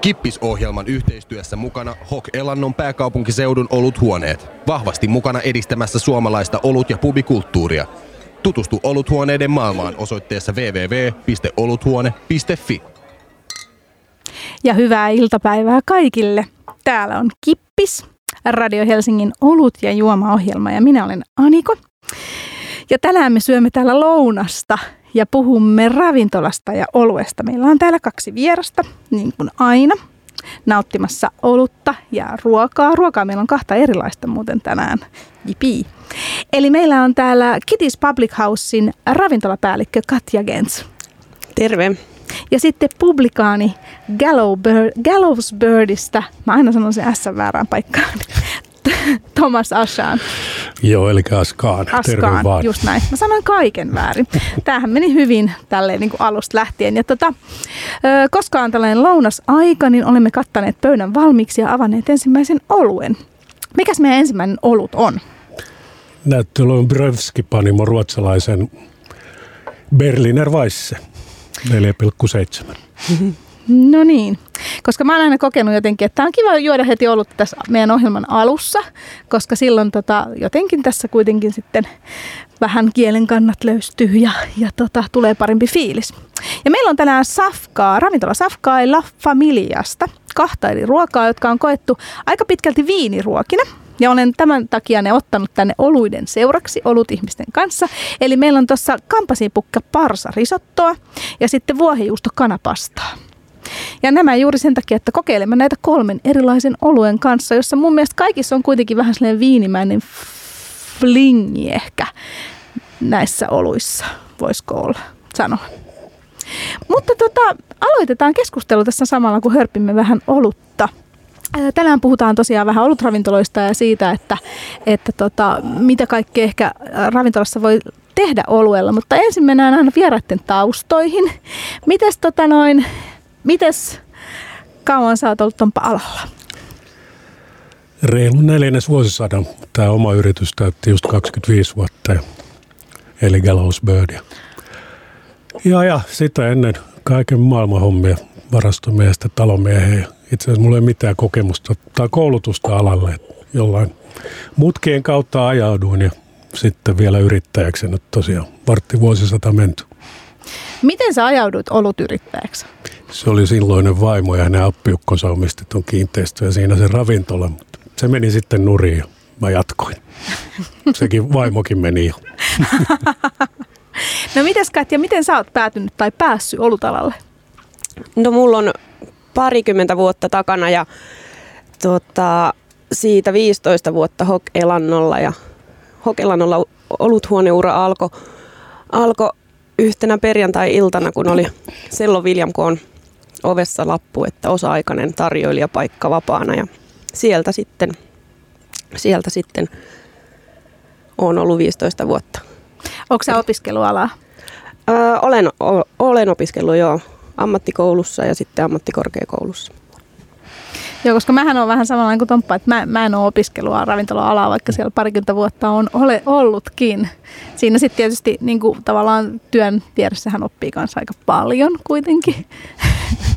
Kippisohjelman yhteistyössä mukana Hok Elannon pääkaupunkiseudun oluthuoneet. Vahvasti mukana edistämässä suomalaista olut- ja pubikulttuuria. Tutustu oluthuoneiden maailmaan osoitteessa www.oluthuone.fi. Ja hyvää iltapäivää kaikille. Täällä on Kippis, Radio Helsingin olut- ja juomaohjelma ja minä olen Aniko. Ja tänään me syömme täällä lounasta ja puhumme ravintolasta ja oluesta. Meillä on täällä kaksi vierasta, niin kuin aina, nauttimassa olutta ja ruokaa. Ruokaa meillä on kahta erilaista muuten tänään. Jipi. Eli meillä on täällä Kitty's Public Housein ravintolapäällikkö Katja Gens. Terve. Ja sitten publikaani Gallows Birdista, mä aina sanon sen S väärään paikkaan, Thomas Ashaan. Joo, eli Askaan. Askaan, vaan. just näin. Mä sanoin kaiken väärin. Tämähän meni hyvin tälleen niin kuin alusta lähtien. Ja tota, koska on tällainen lounasaika, niin olemme kattaneet pöydän valmiiksi ja avanneet ensimmäisen oluen. Mikäs meidän ensimmäinen olut on? Näyttely on Brevski Panimo ruotsalaisen Berliner Weisse 4,7. No niin, koska mä oon aina kokenut jotenkin, että on kiva juoda heti ollut tässä meidän ohjelman alussa, koska silloin tota, jotenkin tässä kuitenkin sitten vähän kielen kannat löystyy ja, ja tota, tulee parempi fiilis. Ja meillä on tänään safkaa, ravintola safkaa La Familiasta, kahta eri ruokaa, jotka on koettu aika pitkälti viiniruokina. Ja olen tämän takia ne ottanut tänne oluiden seuraksi olut ihmisten kanssa. Eli meillä on tuossa kampasipukka parsa risottoa ja sitten vuohijuusto kanapastaa. Ja nämä juuri sen takia, että kokeilemme näitä kolmen erilaisen oluen kanssa, jossa mun mielestä kaikissa on kuitenkin vähän sellainen viinimäinen flingi ehkä näissä oluissa, voisiko olla sanoa. Mutta tota, aloitetaan keskustelu tässä samalla, kun hörpimme vähän olutta. Tänään puhutaan tosiaan vähän olutravintoloista ja siitä, että, että tota, mitä kaikkea ehkä ravintolassa voi tehdä oluella, mutta ensin mennään aina vieraiden taustoihin. Mites tota noin, Mites kauan sä oot ollut alalla? Reilun neljännes vuosisadan. Tämä oma yritys täytti just 25 vuotta, eli Gallows Bird. Ja, ja sitä ennen kaiken maailman hommia varastomiestä talomieheen. Itse asiassa mulla ei mitään kokemusta tai koulutusta alalle. Jollain mutkien kautta ajauduin ja sitten vielä yrittäjäksi nyt tosiaan vartti vuosisata menty. Miten sä ajaudut olutyrittäjäksi? Se oli silloinen vaimo ja hänen appiukkonsa omisti tuon kiinteistön ja siinä se ravintola, mutta se meni sitten nuriin ja mä jatkoin. Sekin vaimokin meni jo. no mites Katja, miten sä oot päätynyt tai päässyt olutalalle? No mulla on parikymmentä vuotta takana ja tota, siitä 15 vuotta Hokelannolla ja Hokelannolla oluthuoneura alkoi alko yhtenä perjantai-iltana, kun oli Sello William Koon ovessa lappu, että osa-aikainen tarjoilijapaikka vapaana ja sieltä sitten, sieltä sitten on ollut 15 vuotta. Onko se opiskeluala? Öö, olen, o, olen opiskellut jo ammattikoulussa ja sitten ammattikorkeakoulussa. Joo, koska mähän on vähän samanlainen kuin Tomppa, että mä, mä en ole opiskelua ravintola-alaa, vaikka siellä parikymmentä vuotta on ole ollutkin. Siinä sitten tietysti niin kuin, tavallaan työn vieressähän oppii kanssa aika paljon kuitenkin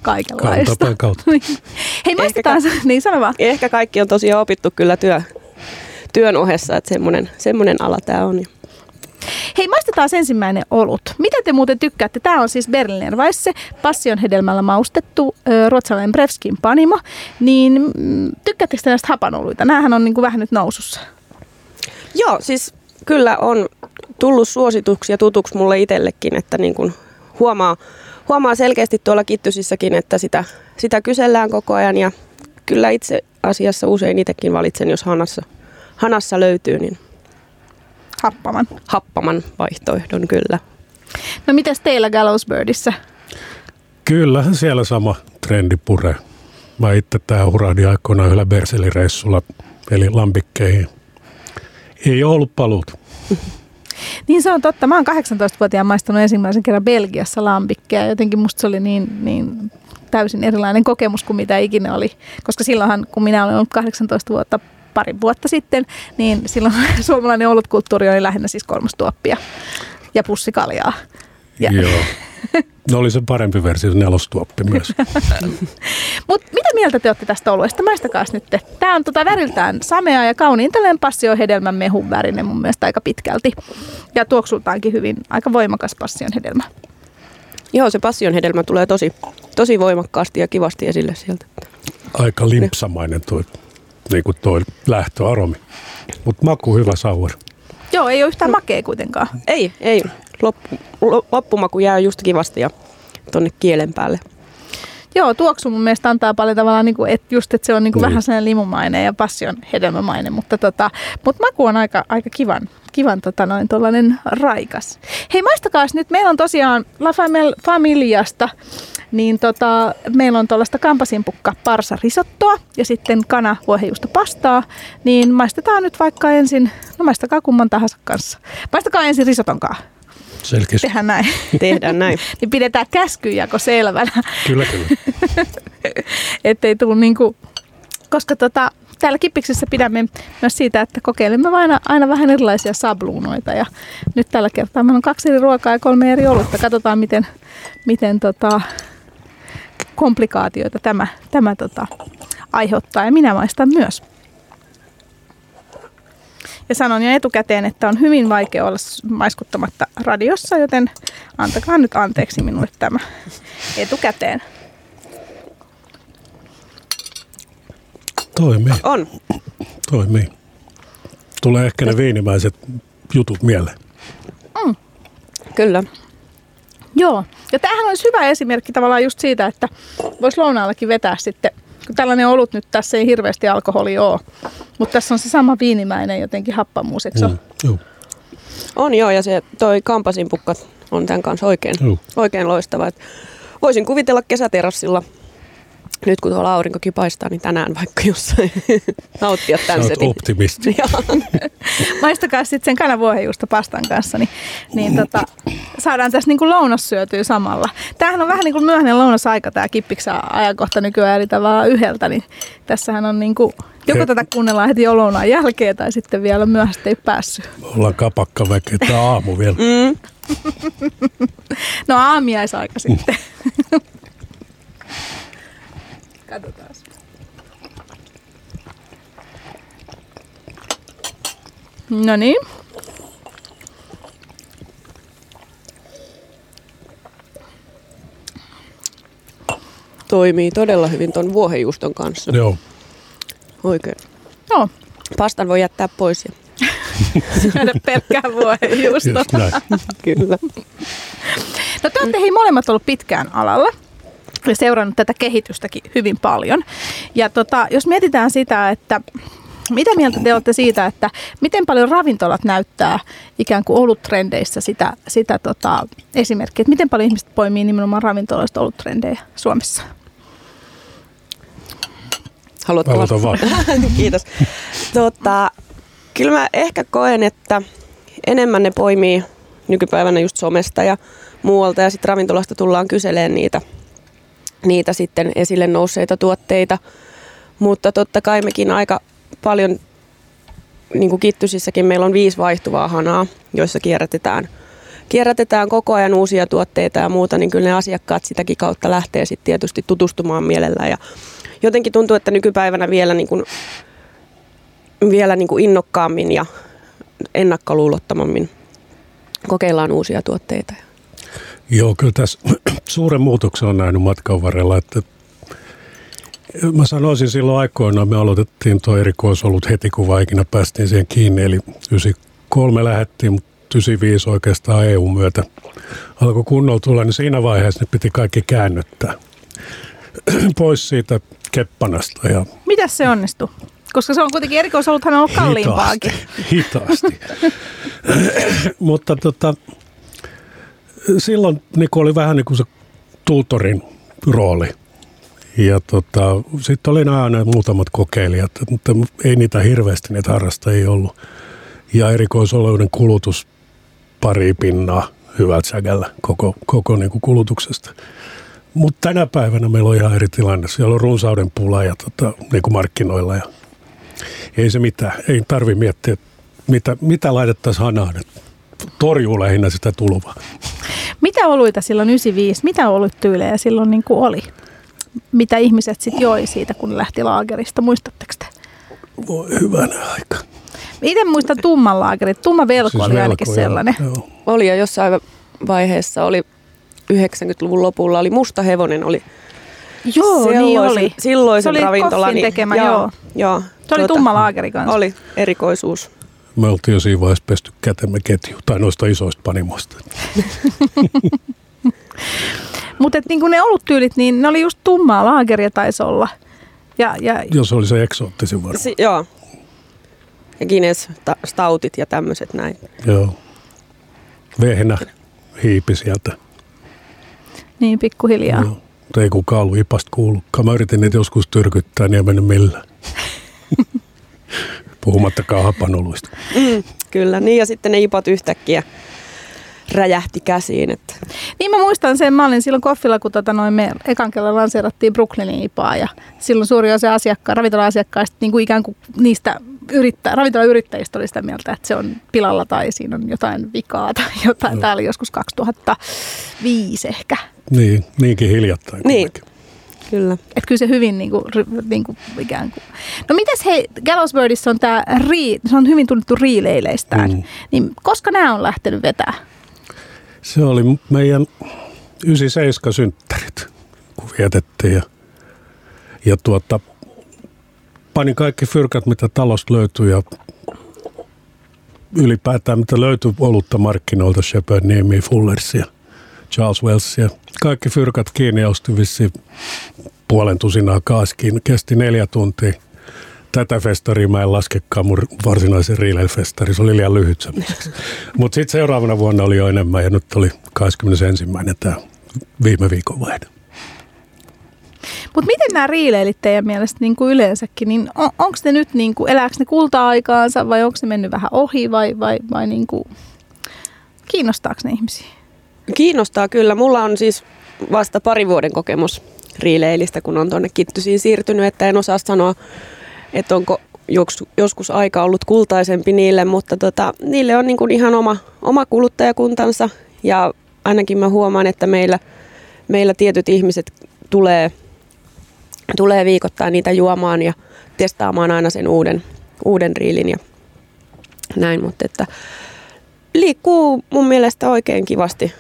kaikenlaista. Kautta kautta. Hei, maistetaan, ka- niin sano vaan. Ehkä kaikki on tosiaan opittu kyllä työ, työn ohessa, että semmoinen, semmoinen ala tämä on. Hei, maistetaan ensimmäinen olut. Mitä te muuten tykkäätte? Tämä on siis Berliner Weisse, passion hedelmällä maustettu ruotsalainen Brevskin panimo. Niin mm, tykkäättekö te näistä hapanoluita? Nämähän on niin kuin vähän nyt nousussa. Joo, siis kyllä on tullut suosituksia tutuksi mulle itsellekin, että niin kuin huomaa, huomaa selkeästi tuolla kittysissäkin, että sitä, sitä kysellään koko ajan ja kyllä itse asiassa usein itsekin valitsen, jos hanassa, hanassa löytyy, niin happaman. Happaman vaihtoehdon, kyllä. No mitäs teillä Birdissä? Kyllähän siellä sama trendi puree. Mä itse tää hurahdin aikoinaan yhdellä Berselireissulla, eli lampikkeihin. Ei ollut paluut. Niin se on totta. Mä oon 18-vuotiaan maistanut ensimmäisen kerran Belgiassa lambikkeja. Jotenkin musta se oli niin, niin täysin erilainen kokemus kuin mitä ikinä oli. Koska silloinhan, kun minä olin ollut 18 vuotta pari vuotta sitten, niin silloin suomalainen olutkulttuuri oli lähinnä siis kolmastuoppia ja pussikaljaa. Ja. Joo. No oli se parempi versio, nelostuoppi myös. Mutta mitä mieltä te olette tästä oluesta? Maistakaa nyt. Tämä on tota väriltään samea ja kauniin tällainen passion hedelmän mehun värinen mun mielestä aika pitkälti. Ja tuoksultaankin hyvin aika voimakas passion hedelmä. Joo, se passion hedelmä tulee tosi, tosi voimakkaasti ja kivasti esille sieltä. Aika limpsamainen tuo, niin kuin toi lähtöaromi. Mutta maku hyvä sour. Joo, ei ole yhtään makea kuitenkaan. Ei, ei. Loppu, loppumaku jää just kivasti ja tonne kielen päälle. Joo, tuoksu mun mielestä antaa paljon tavallaan, niin kuin, että just, että se on niin kuin mm. vähän sellainen limumainen ja passion hedelmämainen, mutta, tota, mutta maku on aika, aika kivan, kivan tota noin tuollainen raikas. Hei maistakaa nyt, meillä on tosiaan La Familiasta, niin tota, meillä on tuollaista kampasimpukka parsa risottoa ja sitten kana vuohejuusto pastaa, niin maistetaan nyt vaikka ensin, no maistakaa kumman tahansa kanssa. Maistakaa ensin risotonkaan. Selkeästi. Tehdään näin. Tehdään näin. niin pidetään käskyjako selvänä. Kyllä, kyllä. Ettei tule niinku, koska tota, täällä Kippiksessä pidämme myös siitä, että kokeilemme aina, aina vähän erilaisia sabluunoita. Ja nyt tällä kertaa meillä on kaksi eri ruokaa ja kolme eri olutta. Katsotaan, miten, miten tota, komplikaatioita tämä, tämä tota, aiheuttaa. Ja minä maistan myös. Ja sanon jo etukäteen, että on hyvin vaikea olla maiskuttamatta radiossa, joten antakaa nyt anteeksi minulle tämä etukäteen. Toimii. On. Toimii. Tulee ehkä ne viinimäiset jutut mieleen. Mm. Kyllä. Joo, ja tämähän olisi hyvä esimerkki tavallaan just siitä, että voisi lounaallakin vetää sitten tällainen olut nyt tässä ei hirveästi alkoholi ole. Mutta tässä on se sama viinimäinen jotenkin happamuus, eikö mm, joo. On joo, ja se toi kampasimpukka on tämän kanssa oikein, oikein loistava. Et voisin kuvitella kesäterassilla nyt kun tuolla aurinkokin paistaa, niin tänään vaikka jossain nauttia tämän setin. optimisti. Maistakaa sitten sen kananvuohenjuusta pastan kanssa, niin, niin tota, saadaan tässä niinku lounas syötyä samalla. Tämähän on vähän niin kuin myöhäinen lounasaika tämä kippiksen ajankohta nykyään, eli tavallaan yhdeltä, niin tässähän on niinku, joko tätä kuunnellaan heti jo lounaan jälkeen tai sitten vielä myöhäisesti ei päässyt. Ollaan kapakka väkeä, tämä aamu vielä. Mm. no aamiaisaika sitten. Katsotaan. No niin. Toimii todella hyvin ton vuohenjuuston kanssa. Joo. Oikein. Joo. Pastan voi jättää pois ja syödä pelkkää vuohenjuustoa. Kyllä. No te olette hei molemmat ollut pitkään alalla seurannut tätä kehitystäkin hyvin paljon. Ja tota, jos mietitään sitä, että mitä mieltä te olette siitä, että miten paljon ravintolat näyttää ikään kuin oluttrendeissä sitä, sitä tota, esimerkkiä, että miten paljon ihmiset poimii nimenomaan ravintoloista oluttrendejä Suomessa? Haluatko vaan. Kiitos. Tota, kyllä mä ehkä koen, että enemmän ne poimii nykypäivänä just somesta ja muualta ja sitten ravintolasta tullaan kyseleen niitä niitä sitten esille nousseita tuotteita. Mutta totta kai mekin aika paljon, niin kuin Kittysissäkin meillä on viisi vaihtuvaa hanaa, joissa kierrätetään, kierrätetään koko ajan uusia tuotteita ja muuta, niin kyllä ne asiakkaat sitäkin kautta lähtee sitten tietysti tutustumaan mielellä. Ja jotenkin tuntuu, että nykypäivänä vielä, niin kuin, vielä niin kuin innokkaammin ja ennakkoluulottomammin kokeillaan uusia tuotteita. Joo, kyllä tässä suuren muutoksen on nähnyt matkan varrella, että Mä sanoisin silloin aikoinaan, me aloitettiin tuo erikoisolut heti, kun vaikina päästiin siihen kiinni. Eli 93 lähettiin, mutta 95 oikeastaan EU-myötä alkoi kunnolla tulla, niin siinä vaiheessa ne piti kaikki käännyttää pois siitä keppanasta. Ja Mitä se onnistui? Koska se on kuitenkin erikoisoluthan on ollut kalliimpaakin. Hitaasti. hitaasti. mutta tota, silloin niin oli vähän niin kuin se tuutorin rooli. Ja tota, sitten oli aina muutamat kokeilijat, mutta ei niitä hirveästi niitä harrastajia ollut. Ja erikoisoluiden kulutus pari pinnaa hyvät sägällä koko, koko niin kuin kulutuksesta. Mutta tänä päivänä meillä on ihan eri tilanne. Siellä on runsauden pula ja tota, niin kuin markkinoilla. Ja ei se mitään. Ei tarvi miettiä, mitä, mitä laitettaisiin hanaan. Torjuu lähinnä sitä tulvaa. Mitä oluita silloin 95, mitä tyylejä silloin niin kuin oli? mitä ihmiset sitten joi siitä, kun lähti laagerista. Muistatteko te? Voi hyvänä aika. Itse muistan tumman laakerin. Tumma velko siis oli ainakin velko, sellainen. Joo. Oli ja jossain vaiheessa oli 90-luvun lopulla oli musta hevonen oli Joo, niin silloisen, niin oli. Silloisen se oli ravintolan. tekemä, joo. joo. joo. Se oli tuota, tumma laakeri kanssa. Oli erikoisuus. Me oltiin jo siinä vaiheessa pesty kätemme ketju, tai noista isoista panimoista. Mutta niin ne oluttyylit, niin ne oli just tummaa laageria taisi olla. Ja, ja... Jos oli se eksoottisin varmaan. Si- joo. Ja Guinness stautit ja tämmöiset näin. Joo. Vehnä hiipi sieltä. Niin, pikkuhiljaa. Joo. Ei kukaan ollut ipasta kuullutkaan. Mä yritin niitä joskus tyrkyttää, niin ei mennyt millään. Puhumattakaan hapanoluista. Mm, kyllä, niin ja sitten ne ipat yhtäkkiä räjähti käsiin. Että. Niin mä muistan sen, mä olin silloin koffilla, kun tota noin me ekan kerran lanseerattiin Brooklynin IPAa ja silloin suuri osa asiakkaa, ravintola-asiakkaista niin kuin ikään kuin niistä yrittä, ravintolayrittäjistä oli sitä mieltä, että se on pilalla tai siinä on jotain vikaa tai jotain. No. Tämä oli joskus 2005 ehkä. Niin, niinkin hiljattain. Niin. Kyllä. Että kyllä se hyvin niin kuin, niin kuin ikään kuin. No mitäs hei, Gallowsbirdissa on tämä, se on hyvin tunnettu riileileistään. Mm. Niin koska nämä on lähtenyt vetää? Se oli meidän 97 synttärit, kun vietettiin. Ja, ja tuota, panin kaikki fyrkat, mitä talosta löytyi ja ylipäätään mitä löytyi olutta markkinoilta, Shepard Niemi, Fullersia, Charles Wellsia. Kaikki fyrkat kiinni ja osti vissiin puolen tusinaa kaaskiin. Kesti neljä tuntia. Tätä festaria mä en laskekaan mun varsinaisen riileilfestari, se oli liian lyhyt Mutta sitten seuraavana vuonna oli jo enemmän ja nyt oli 21. tämä viime viikon vaihde. Mutta miten nämä riileilit teidän mielestä niin kuin yleensäkin, niin on, onko ne nyt, niin kuin, elääkö ne kulta-aikaansa vai onko ne mennyt vähän ohi vai, vai, vai niin kuin, kiinnostaako ne ihmisiä? Kiinnostaa kyllä. Mulla on siis vasta pari vuoden kokemus riileilistä, kun on tuonne kittysiin siirtynyt, että en osaa sanoa, että onko joskus aika ollut kultaisempi niille, mutta tota, niille on niin kuin ihan oma, oma kuluttajakuntansa ja ainakin mä huomaan, että meillä, meillä tietyt ihmiset tulee, tulee viikoittain niitä juomaan ja testaamaan aina sen uuden, uuden riilin ja näin, mutta että liikkuu mun mielestä oikein kivasti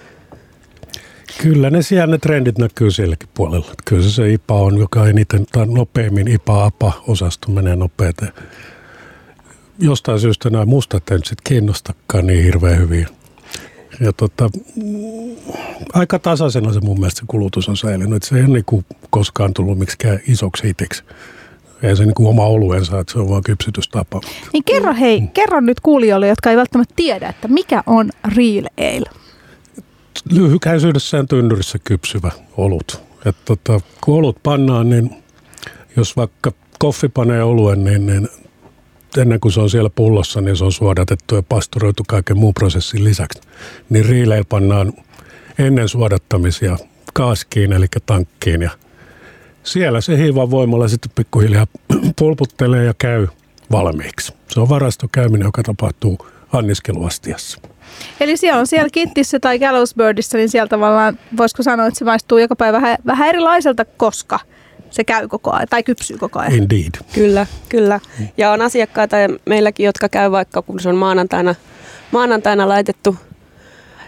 Kyllä ne siellä ne trendit näkyy sielläkin puolella. Kyllä se, se IPA on, joka eniten tai nopeimmin IPA-APA-osasto menee nopeasti. Jostain syystä nämä mustat ei nyt kiinnostakaan niin hirveän hyvin. Ja tota, aika tasaisena se mun mielestä se kulutus on säilynyt. Se ei ole niin koskaan tullut miksikään isoksi itseksi. Ei se niin kuin oma oluensa, että se on vaan kypsytystapa. Niin kerro hei, kerro nyt kuulijoille, jotka ei välttämättä tiedä, että mikä on real ale lyhykäisyydessään tynnyrissä kypsyvä olut. Et tota, kun olut pannaan, niin jos vaikka koffi panee oluen, niin, niin ennen kuin se on siellä pullossa, niin se on suodatettu ja pasturoitu kaiken muun prosessin lisäksi. Niin riileillä pannaan ennen suodattamisia kaaskiin, eli tankkiin. Ja siellä se hiivan voimalla sitten pikkuhiljaa pulputtelee ja käy valmiiksi. Se on varastokäyminen, joka tapahtuu anniskeluastiassa. Eli siellä on siellä Kittissä tai Gallowsbirdissä, niin sieltä tavallaan voisiko sanoa, että se maistuu joka päivä vähän, vähän erilaiselta, koska se käy koko ajan tai kypsyy koko ajan. Indeed. Kyllä, kyllä. Ja on asiakkaita meilläkin, jotka käy vaikka kun se on maanantaina, maanantaina laitettu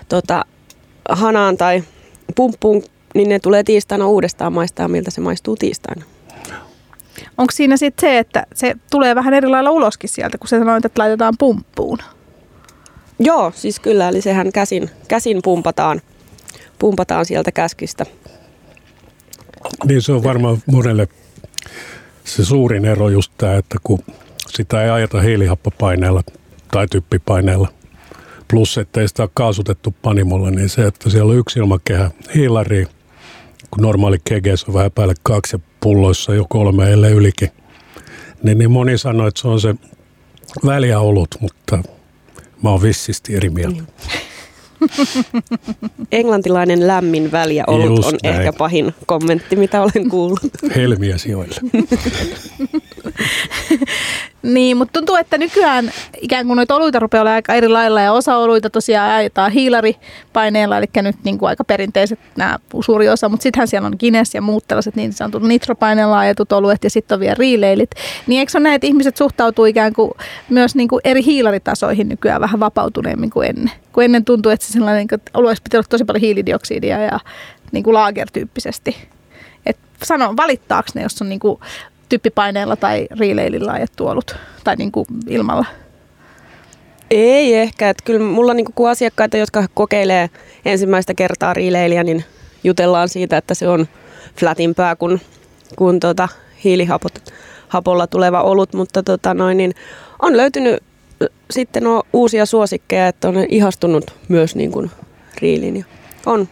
tota, hanaan tai pumppuun, niin ne tulee tiistaina uudestaan maistaa, miltä se maistuu tiistaina. Onko siinä sitten se, että se tulee vähän eri lailla uloskin sieltä, kun sä sanoit, että laitetaan pumppuun? Joo, siis kyllä, eli sehän käsin, käsin pumpataan, pumpataan sieltä käskistä. Niin se on varmaan monelle se suurin ero just tämä, että kun sitä ei ajeta hiilihappopaineella tai typpipaineella, plus ettei sitä ole kaasutettu panimolla, niin se, että siellä on yksi ilmakehä hiilari, kun normaali kegeessä on vähän päälle kaksi ja pulloissa jo kolme, ellei ylikin, niin, niin moni sanoo, että se on se väliä olut, mutta Mä oon vissisti eri mieltä. Niin. Englantilainen lämmin väliä olut Just on näin. ehkä pahin kommentti, mitä olen kuullut. Helmiä sijoille. Niin, mutta tuntuu, että nykyään ikään kuin noita oluita rupeaa olemaan aika eri lailla ja osa oluita tosiaan ajetaan hiilaripaineella, eli nyt niin kuin aika perinteiset nämä suuri osa, mutta sittenhän siellä on Guinness ja muut tällaiset niin sanotut nitropaineella ajetut oluet ja sitten on vielä riileilit. Niin eikö ole näin, että ihmiset suhtautuu ikään kuin myös niin kuin eri hiilaritasoihin nykyään vähän vapautuneemmin kuin ennen? Kun ennen tuntuu, että se sellainen, että oluessa pitää olla tosi paljon hiilidioksidia ja niin kuin laagertyyppisesti. Et sano, valittaako ne, jos on niin kuin typpipaineella tai riileilillä ajettu ollut tai niin kuin ilmalla? Ei ehkä, että kyllä mulla niin kuin asiakkaita, jotka kokeilee ensimmäistä kertaa riileiliä, niin jutellaan siitä, että se on flatimpää kuin, kuin tota hiilihapolla tuleva olut, mutta tota noin, niin on löytynyt sitten on uusia suosikkeja, että on ihastunut myös niin kuin riiliin. Ja on.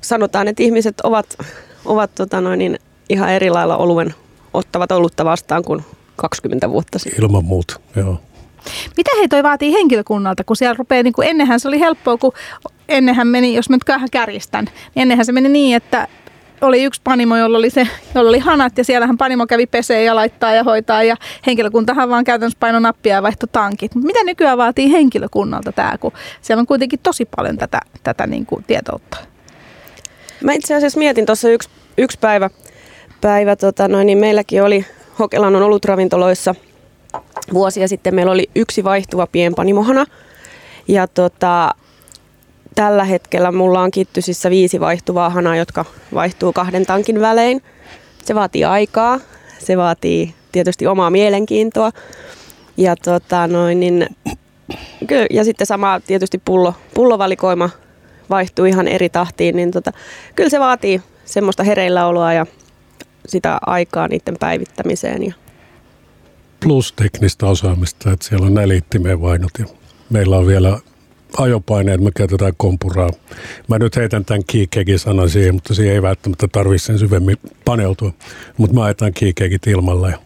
Sanotaan, että ihmiset ovat, ovat tota noin, niin ihan eri lailla oluen ottavat olutta vastaan kuin 20 vuotta sitten. Ilman muuta, joo. Mitä he toi vaatii henkilökunnalta, kun siellä rupeaa, niin kuin ennenhän se oli helppoa, kun ennenhän meni, jos mä nyt vähän kärjistän, niin ennenhän se meni niin, että oli yksi panimo, jolla oli, se, jolla oli hanat ja siellähän panimo kävi pesee ja laittaa ja hoitaa ja henkilökuntahan vaan käytännössä paino nappia ja vaihtoi tankit. Mitä nykyään vaatii henkilökunnalta tämä, kun siellä on kuitenkin tosi paljon tätä, tätä niin kuin tietoutta? Mä itse asiassa mietin tuossa yksi, yksi päivä, päivä tota noin, niin meilläkin oli Hokelannon ollut ravintoloissa vuosia sitten meillä oli yksi vaihtuva pienpanimohana ja tota, tällä hetkellä mulla on kittysissä viisi vaihtuvaa hanaa, jotka vaihtuu kahden tankin välein. Se vaatii aikaa, se vaatii tietysti omaa mielenkiintoa. Ja, tota, noin, niin, ja sitten sama tietysti pullo, pullovalikoima vaihtuu ihan eri tahtiin, niin tota, kyllä se vaatii semmoista hereilläoloa ja sitä aikaa niiden päivittämiseen. Ja. Plus teknistä osaamista, että siellä on näliittimeen vainot ja meillä on vielä ajopaineet, me käytetään kompuraa. Mä nyt heitän tämän kiikekin sanan siihen, mutta siihen ei välttämättä tarvitse sen syvemmin paneutua. Mutta mä ajetaan kiikekit ilmalla ja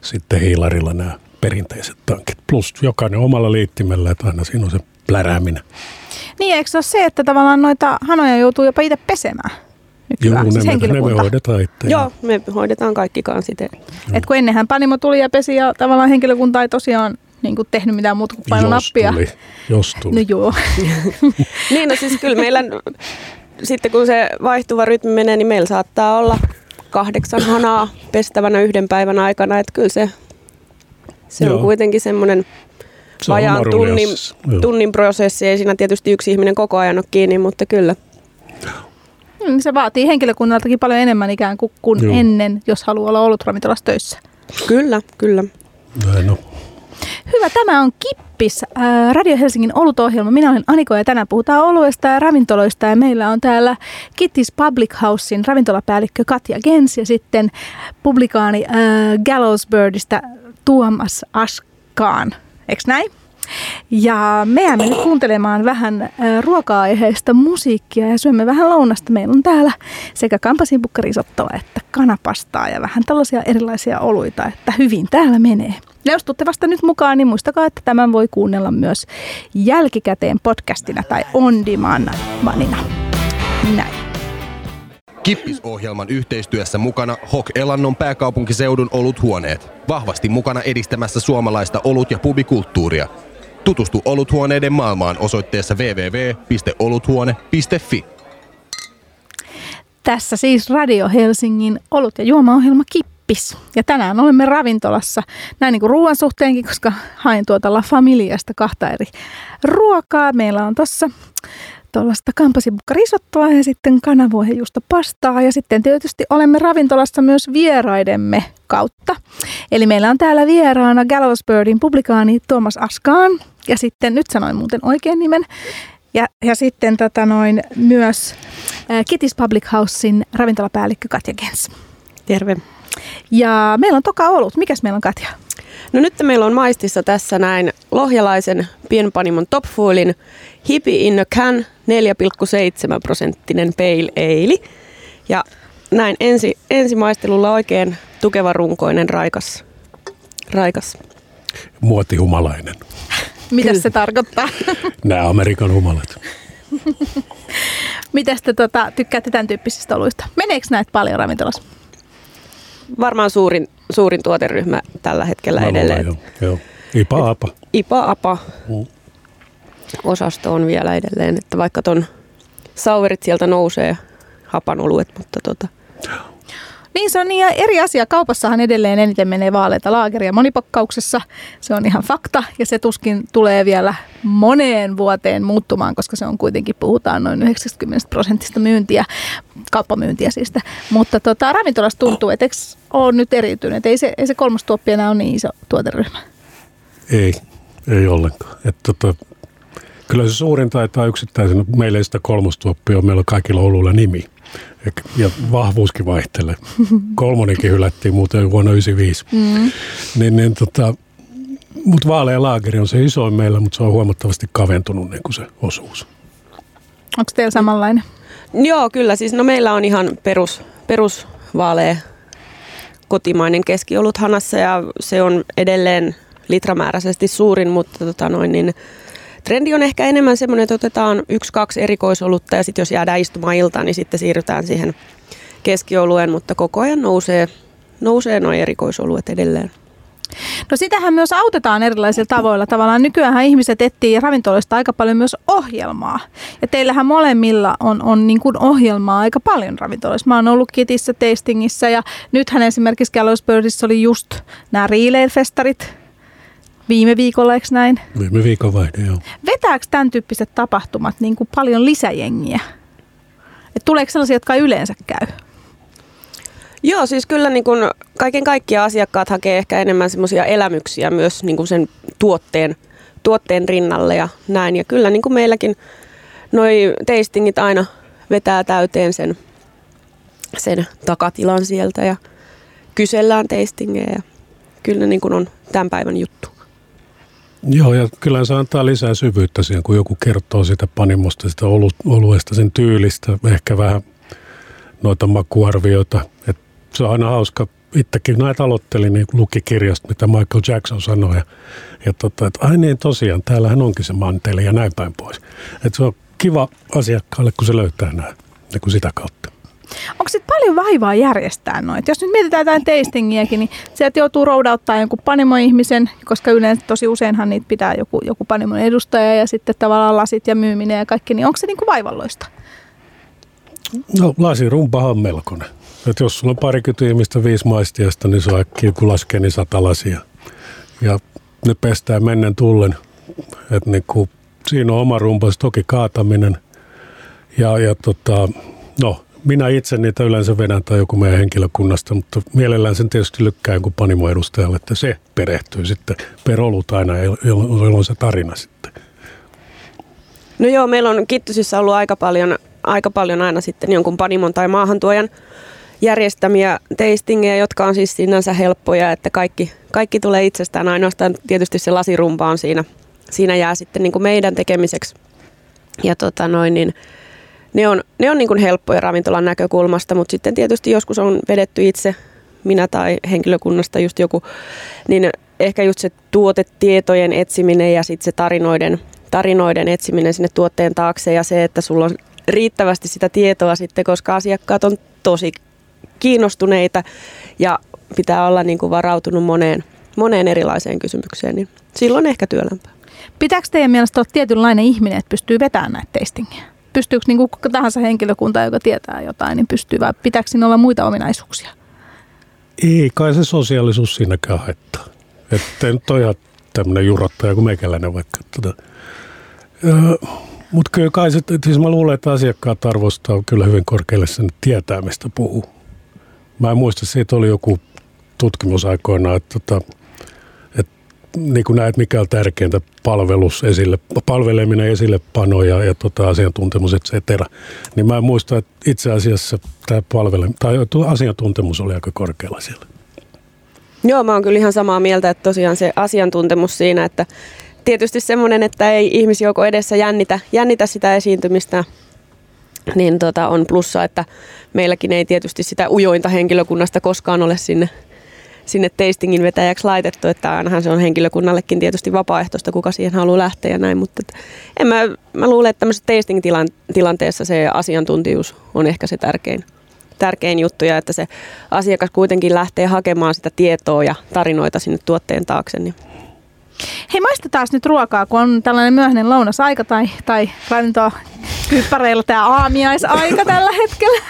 sitten hiilarilla nämä perinteiset tankit. Plus jokainen omalla liittimellä, että aina siinä on se plärääminen. Niin, eikö se ole se, että tavallaan noita hanoja joutuu jopa itse pesemään? Joo, siis ne, me, ne me hoidetaan itse. Joo, me hoidetaan kaikki kanssa itse. Et kun ennenhän panimo tuli ja pesi ja tavallaan henkilökunta ei tosiaan niin kuin tehnyt mitään muuta kuin paino nappia. Tuli, jos tuli. No joo. niin, no siis kyllä meillä, sitten kun se vaihtuva rytmi menee, niin meillä saattaa olla kahdeksan hanaa pestävänä yhden päivän aikana. Että kyllä se, se on kuitenkin semmoinen se vajaan tunnin, tunnin prosessi. Ei siinä tietysti yksi ihminen koko ajan ole kiinni, mutta kyllä. Mm, se vaatii henkilökunnaltakin paljon enemmän ikään kuin, kuin ennen, jos haluaa olla ollut ravintolassa töissä. Kyllä, kyllä. Näin on. Hyvä, tämä on Kippis, äh, Radio Helsingin olutohjelma. Minä olen Aniko ja tänään puhutaan oluesta ja ravintoloista ja meillä on täällä Kittis Public Housein ravintolapäällikkö Katja Gens ja sitten publikaani äh, Gallows Birdistä Tuomas Askaan. Eikö näin? Ja me jäämme nyt kuuntelemaan vähän äh, ruoka-aiheista musiikkia ja syömme vähän lounasta. Meillä on täällä sekä kampasinpukkarisottoa että kanapastaa ja vähän tällaisia erilaisia oluita, että hyvin täällä menee. Ja jos tuutte vasta nyt mukaan, niin muistakaa, että tämän voi kuunnella myös jälkikäteen podcastina tai on demandina. Näin. Kippisohjelman yhteistyössä mukana Hok Elannon pääkaupunkiseudun oluthuoneet. Vahvasti mukana edistämässä suomalaista olut- ja pubikulttuuria. Tutustu oluthuoneiden maailmaan osoitteessa www.oluthuone.fi. Tässä siis Radio Helsingin olut- ja juomaohjelma Kippis. Ja tänään olemme ravintolassa, näin niin kuin ruoan suhteenkin, koska hain tuota La Familiasta kahta eri ruokaa. Meillä on tuossa tuollaista kampasibukkarisottoa ja sitten kanavoihejuusta pastaa. Ja sitten tietysti olemme ravintolassa myös vieraidemme kautta. Eli meillä on täällä vieraana Gallows Birdin publikaani Tuomas Askaan. Ja sitten, nyt sanoin muuten oikein nimen, ja, ja sitten tota noin, myös äh, Kitty's Public Housein ravintolapäällikkö Katja Gens. Terve. Ja meillä on toka ollut. Mikäs meillä on Katja? No nyt meillä on maistissa tässä näin lohjalaisen pienpanimon Top Foolin Hippie in a Can 4,7 prosenttinen pale ale. Ja näin ensi, ensimaistelulla oikein tukeva runkoinen raikas. raikas. Muotihumalainen. Mitä se tarkoittaa? Nämä Amerikan humalat. Mitä te tota, tykkäätte tämän tyyppisistä oluista? Meneekö näitä paljon ravintolassa? Varmaan suurin, suurin tuoteryhmä tällä hetkellä Mä luulen, edelleen. Joo, joo. Ipa apa. IPA-APA Mm. osasto on vielä edelleen, että vaikka ton sauverit sieltä nousee hapanoluet, mutta tota, Niin se on niin eri asia. Kaupassahan edelleen eniten menee vaaleita laageria monipakkauksessa. Se on ihan fakta ja se tuskin tulee vielä moneen vuoteen muuttumaan, koska se on kuitenkin, puhutaan noin 90 prosentista myyntiä, kauppamyyntiä siis. Mutta tota, ravintolassa tuntuu, että eikö ole nyt eriytynyt. Ei se, ei se kolmas tuoppi enää ole niin iso tuoteryhmä. Ei, ei ollenkaan. Et tota, kyllä se suurin taitaa yksittäisenä, meillä ei sitä kolmostuoppia meillä on kaikilla oluilla nimi. Ja vahvuuskin vaihtelee. Kolmonenkin hylättiin muuten vuonna 1995. Mm. Niin, niin tota, mutta vaalea laageri on se isoin meillä, mutta se on huomattavasti kaventunut niin kuin se osuus. Onko teillä samanlainen? Joo, kyllä. Siis no meillä on ihan perus, perusvaalea kotimainen keskiolut hanassa ja se on edelleen litramääräisesti suurin, mutta tota noin, niin trendi on ehkä enemmän semmoinen, että otetaan yksi, kaksi erikoisolutta ja sitten jos jäädään istumaan iltaan, niin sitten siirrytään siihen keskiolueen, mutta koko ajan nousee, nousee noin erikoisoluet edelleen. No sitähän myös autetaan erilaisilla tavoilla. Tavallaan nykyään ihmiset etsii ravintoloista aika paljon myös ohjelmaa. Ja teillähän molemmilla on, on niin kuin ohjelmaa aika paljon ravintoloissa. Mä oon ollut Kitissä, Tastingissa ja nythän esimerkiksi Gallows Birdissä oli just nämä Relay-festarit viime viikolla, eikö näin? Viime viikon vaihde, joo. Vetääkö tämän tyyppiset tapahtumat niin kuin paljon lisäjengiä? Et tuleeko sellaisia, jotka ei yleensä käy? Joo, siis kyllä niin kun kaiken kaikkiaan asiakkaat hakee ehkä enemmän semmoisia elämyksiä myös niin kun sen tuotteen, tuotteen rinnalle ja näin. Ja kyllä niin kuin meilläkin noi tastingit aina vetää täyteen sen, sen takatilan sieltä ja kysellään tastingeja. Ja kyllä niin kuin on tämän päivän juttu. Joo, ja kyllä se antaa lisää syvyyttä siihen, kun joku kertoo sitä panimosta, sitä olu- oluesta, sen tyylistä, ehkä vähän noita makuarvioita. Et se on aina hauska. Itsekin näitä aloittelin, niin luki kirjasta, mitä Michael Jackson sanoi. Ja, ja tota, että ai niin tosiaan, täällähän onkin se manteli ja näin päin pois. Et se on kiva asiakkaalle, kun se löytää nämä niin kuin sitä kautta. Onko sitten paljon vaivaa järjestää noita? Jos nyt mietitään jotain tastingiäkin, niin sieltä joutuu roudauttaa jonkun panimoihmisen, koska yleensä tosi useinhan niitä pitää joku, joku panimon edustaja ja sitten tavallaan lasit ja myyminen ja kaikki, niin onko se niinku vaivalloista? No lasirumpahan on melkoinen. Et jos sulla on parikymmentä ihmistä viisi maistiasta, niin se on äkkiä, kun laskee, niin sata lasia. Ja ne pestää mennen tullen. Et niinku, siinä on oma rumpas, toki kaataminen. Ja, ja tota, no, minä itse niitä yleensä vedän tai joku meidän henkilökunnasta, mutta mielellään sen tietysti lykkää jonkun panimoedustajalle, että se perehtyy sitten per olut aina, jolloin se tarina sitten. No joo, meillä on Kittusissa ollut aika paljon, aika paljon aina sitten jonkun panimon tai maahantuojan järjestämiä tastingeja, jotka on siis sinänsä helppoja, että kaikki, kaikki tulee itsestään. Ainoastaan tietysti se lasirumpa on siinä, siinä jää sitten niin kuin meidän tekemiseksi. Ja tota noin, niin ne on, ne on niin kuin helppoja ravintolan näkökulmasta, mutta sitten tietysti joskus on vedetty itse, minä tai henkilökunnasta just joku, niin ehkä just se tuotetietojen etsiminen ja sitten se tarinoiden, tarinoiden etsiminen sinne tuotteen taakse ja se, että sulla on riittävästi sitä tietoa sitten, koska asiakkaat on tosi kiinnostuneita ja pitää olla niin kuin varautunut moneen, moneen erilaiseen kysymykseen, niin silloin ehkä työlämpää. Pitääkö teidän mielestä olla tietynlainen ihminen, että pystyy vetämään näitä tastingia? Pystyykö niin kuka tahansa henkilökunta, joka tietää jotain, niin pystyy vai pitääkö siinä olla muita ominaisuuksia? Ei kai se sosiaalisuus siinäkään haittaa. Että nyt ole ihan tämmöinen jurottaja kuin meikäläinen vaikka. Tota. Mutta kyllä kai se, siis mä luulen, että asiakkaat arvostaa kyllä hyvin korkealle sen, tietää mistä puhuu. Mä en muista, siitä oli joku tutkimus aikoinaan, että, tota, niin kuin näet, mikä on tärkeintä palvelus esille, palveleminen esille pano ja, ja tota, asiantuntemus, et cetera. Niin mä en muista, että itse asiassa tämä palvele, tai asiantuntemus oli aika korkealla siellä. Joo, mä oon kyllä ihan samaa mieltä, että tosiaan se asiantuntemus siinä, että tietysti semmoinen, että ei ihmisjoukko edessä jännitä, jännitä sitä esiintymistä, niin tota, on plussa, että meilläkin ei tietysti sitä ujointa henkilökunnasta koskaan ole sinne, sinne tastingin vetäjäksi laitettu, että ainahan se on henkilökunnallekin tietysti vapaaehtoista, kuka siihen haluaa lähteä ja näin, mutta en mä, mä luulen, että tämmöisessä tasting-tilanteessa se asiantuntijuus on ehkä se tärkein, tärkein juttu ja että se asiakas kuitenkin lähtee hakemaan sitä tietoa ja tarinoita sinne tuotteen taakse. Niin Hei, maistetaan nyt ruokaa, kun on tällainen myöhäinen lounasaika tai, tai ravintoa kyppäreillä tämä aamiaisaika tällä hetkellä.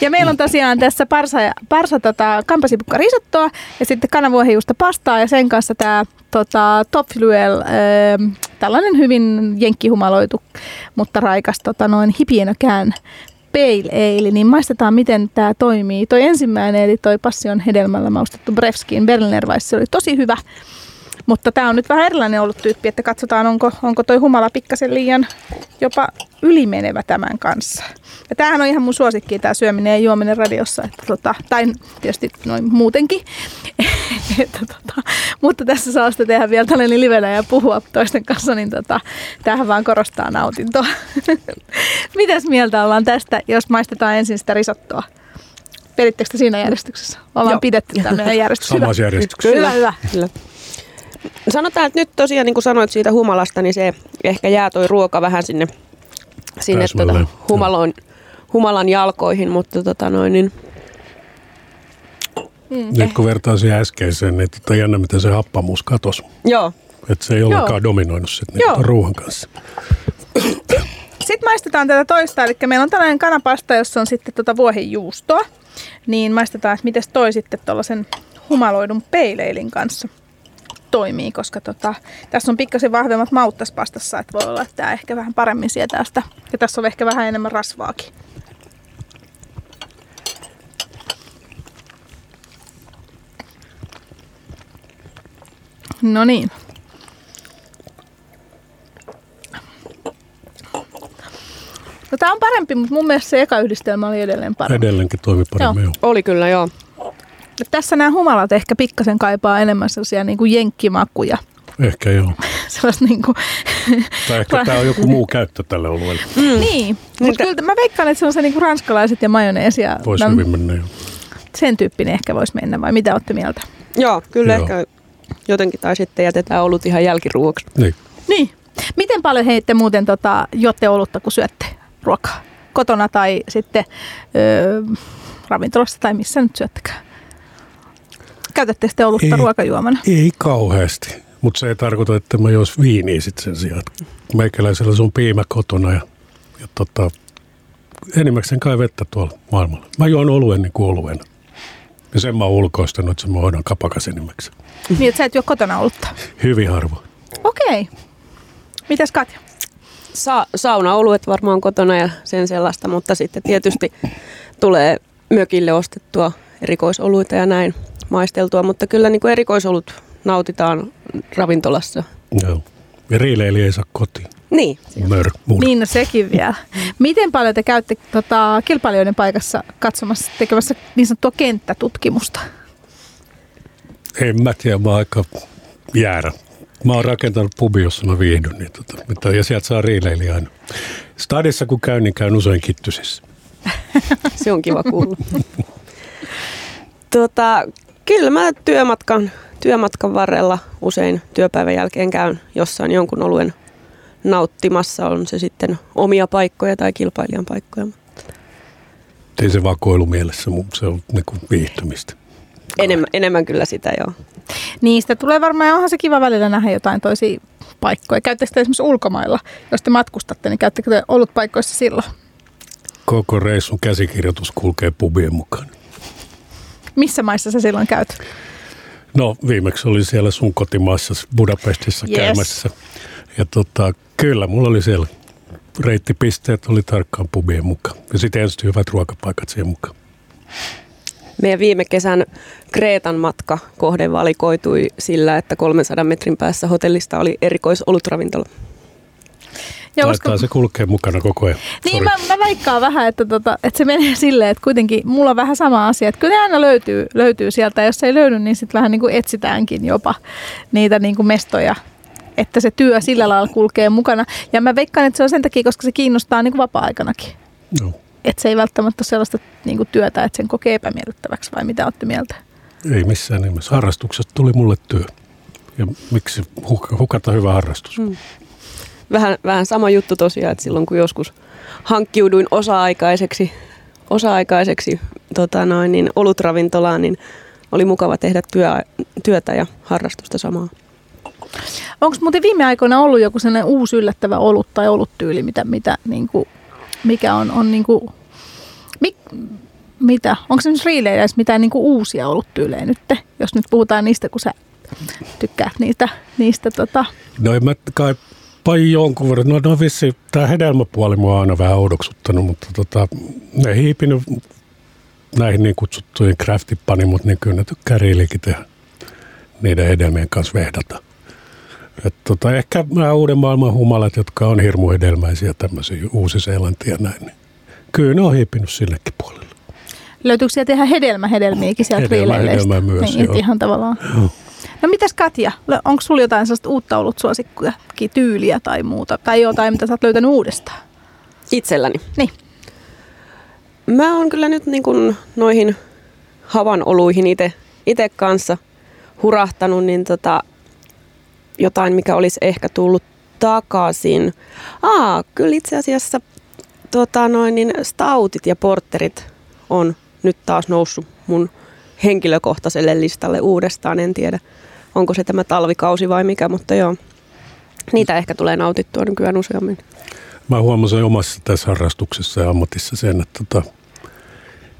Ja meillä on tosiaan tässä parsa, parsa tota, kampasipukka risottoa ja sitten kananvuohijuusta pastaa ja sen kanssa tämä tota, Topfluel, äh, tällainen hyvin jenkkihumaloitu, mutta raikas tota, noin hipienökään pale ale, niin maistetaan miten tämä toimii. Toi ensimmäinen, eli toi passion hedelmällä maustettu Brevskin Berliner Weiss, se oli tosi hyvä. Mutta tämä on nyt vähän erilainen ollut tyyppi, että katsotaan onko, onko toi humala pikkasen liian jopa ylimenevä tämän kanssa. Ja tämähän on ihan mun suosikki, tämä syöminen ja juominen radiossa. Että tota, tai tietysti noin muutenkin. että tota, mutta tässä saa sitä tehdä vielä tällainen livenä ja puhua toisten kanssa, niin tota, tämähän vaan korostaa nautintoa. Mitäs mieltä ollaan tästä, jos maistetaan ensin sitä risottoa? Perittekö siinä järjestyksessä? Ollaan Joo. pidetty tämmöinen järjestys. Samassa järjestyksessä. Hyvä, hyvä. Kyllä. Sanotaan, että nyt tosiaan niin kuin sanoit siitä humalasta, niin se ehkä jää toi ruoka vähän sinne, sinne tota, humaloon, humalan jalkoihin, mutta tota noin, niin Mm. Nyt kun vertaa siihen äskeiseen, niin tota jännä, miten se happamuus katosi. Joo. Että se ei ollenkaan dominoinut sitten niin ruoan kanssa. Sitten maistetaan tätä toista, eli meillä on tällainen kanapasta, jossa on sitten tuota vuohijuustoa. Niin maistetaan, että miten toi sitten tuollaisen humaloidun peileilin kanssa toimii, koska tota, tässä on pikkasen vahvemmat maut tässä pastassa, että voi olla, että tämä ehkä vähän paremmin sietää sitä. Ja tässä on ehkä vähän enemmän rasvaakin. No niin. No tämä on parempi, mutta mun mielestä se eka yhdistelmä oli edelleen parempi. Edelleenkin toimi paremmin, joo. joo. Oli kyllä, joo. Tässä nämä humalat ehkä pikkasen kaipaa enemmän sellaisia niin kuin jenkkimakuja. Ehkä joo. Sellaista niin kuin... Tai ehkä tämä on joku muu käyttö tälle oluelle. Mm. Niin, mutta kyllä mä veikkaan, että se on se niin kuin ranskalaiset ja majoneesi. Voisi hyvin mennä jo. Sen tyyppinen ehkä voisi mennä, vai mitä olette mieltä? Joo, kyllä joo. ehkä jotenkin, tai sitten jätetään olut ihan jälkiruoksi. Niin. Niin. Miten paljon heitte muuten tota, jotte olutta, kun syötte ruokaa? Kotona tai sitten öö, ravintolassa tai missä nyt syöttekään? Käytätte sitten olutta ei, ruokajuomana? Ei kauheasti, mutta se ei tarkoita, että mä jos viiniä sitten sen sijaan. Meikäläisellä on piimä kotona ja, ja tota, enimmäkseen kai vettä tuolla maailmalla. Mä juon oluen niin kuin oluen. Ja sen mä oon ulkoistanut, että mä hoidan kapakas enimmäkseen. Niin, että sä et juo kotona olutta? Hyvin harvoin. Okei. Okay. Mitäs Katja? Sa- sauna-oluet varmaan kotona ja sen sellaista, mutta sitten tietysti tulee mökille ostettua erikoisoluita ja näin maisteltua, mutta kyllä niin kuin erikoisolut nautitaan ravintolassa. Joo. Ja riileili ei saa kotiin. Niin. Mör, niin, no sekin vielä. Miten paljon te käytte tota, kilpailijoiden paikassa katsomassa, tekemässä niin sanottua kenttätutkimusta? En mä tiedä, mä aika jäärä. Mä oon rakentanut pubi, jossa mä viihdyn, niin tota, ja sieltä saa riileili aina. Stadissa kun käyn, niin käyn usein kittysissä. Se on kiva kuulla. tuota, Kyllä mä työmatkan, työmatkan varrella usein työpäivän jälkeen käyn jossain jonkun oluen nauttimassa. On se sitten omia paikkoja tai kilpailijan paikkoja. Ei se vakoilu mielessä, mutta se on niin viihtymistä. Enemmän, enemmän kyllä sitä, joo. Niistä tulee varmaan, onhan se kiva välillä nähdä jotain toisia paikkoja. Käyttekö te esimerkiksi ulkomailla? Jos te matkustatte, niin käyttekö te ollut paikoissa silloin? Koko reissun käsikirjoitus kulkee pubien mukaan. Missä maissa sä silloin käyt? No viimeksi oli siellä sun kotimaassa Budapestissa yes. käymässä. Ja tota, kyllä, mulla oli siellä reittipisteet oli tarkkaan pubien mukaan. Ja sitten ensin hyvät ruokapaikat siihen mukaan. Meidän viime kesän Kreetan matka kohde valikoitui sillä, että 300 metrin päässä hotellista oli erikoisolutраvintola. Ja Taitaa se kulkee mukana koko ajan. Niin, mä, mä väikkaan vähän, että, tota, että se menee silleen, että kuitenkin mulla on vähän sama asia. Että kyllä aina löytyy, löytyy sieltä, ja jos ei löydy, niin sitten vähän niin kuin etsitäänkin jopa niitä niin kuin mestoja että se työ sillä lailla kulkee mukana. Ja mä veikkaan, että se on sen takia, koska se kiinnostaa niin kuin vapaa-aikanakin. No. Että se ei välttämättä ole sellaista niin kuin työtä, että sen kokee epämiellyttäväksi, vai mitä olette mieltä? Ei missään nimessä. Harrastuksesta tuli mulle työ. Ja miksi hukata hyvä harrastus? Mm vähän, vähän sama juttu tosiaan, että silloin kun joskus hankkiuduin osa-aikaiseksi osa-aikaiseksi tota noin, niin olutravintolaan, niin oli mukava tehdä työ, työtä ja harrastusta samaa. Onko muuten viime aikoina ollut joku sellainen uusi yllättävä olut tai oluttyyli, mitä, mitä, niin kuin, mikä on, on niin kuin, mik, mitä? Onko se nyt riileissä mitään niin kuin uusia oluttyylejä nyt, jos nyt puhutaan niistä, kun sä tykkäät niistä, niistä tota. No en mä kai pai jonkun verran. No, no vissi, tämä hedelmäpuoli mua on aina vähän oudoksuttanut, mutta tota, ne hiipinyt näihin niin kutsuttuihin craftipanimut, niin kyllä ne tykkää riilikin tehdä niiden hedelmien kanssa vehdata. Et tota, ehkä nämä uuden maailman humalat, jotka on hirmu hedelmäisiä, tämmöisiä uusi-seelantia näin, niin kyllä ne on hiipinyt sillekin puolelle. Löytyykö sieltä ihan hedelmähedelmiäkin sieltä Hedelmä, hedelmä myös, niin, joo. ihan tavallaan. Joo. No mitäs Katja, onko sulla jotain sellaista uutta ollut suosikkuja, tyyliä tai muuta, tai jotain, mitä sä oot löytänyt uudestaan? Itselläni. Niin. Mä oon kyllä nyt niin kuin noihin havanoluihin itse kanssa hurahtanut, niin tota, jotain, mikä olisi ehkä tullut takaisin. Aa, kyllä itse asiassa tota, noin, niin stoutit ja porterit on nyt taas noussut mun henkilökohtaiselle listalle uudestaan. En tiedä, onko se tämä talvikausi vai mikä, mutta joo. Niitä ehkä tulee nautittua nykyään useammin. Mä huomasin omassa tässä harrastuksessa ja ammatissa sen, että tota,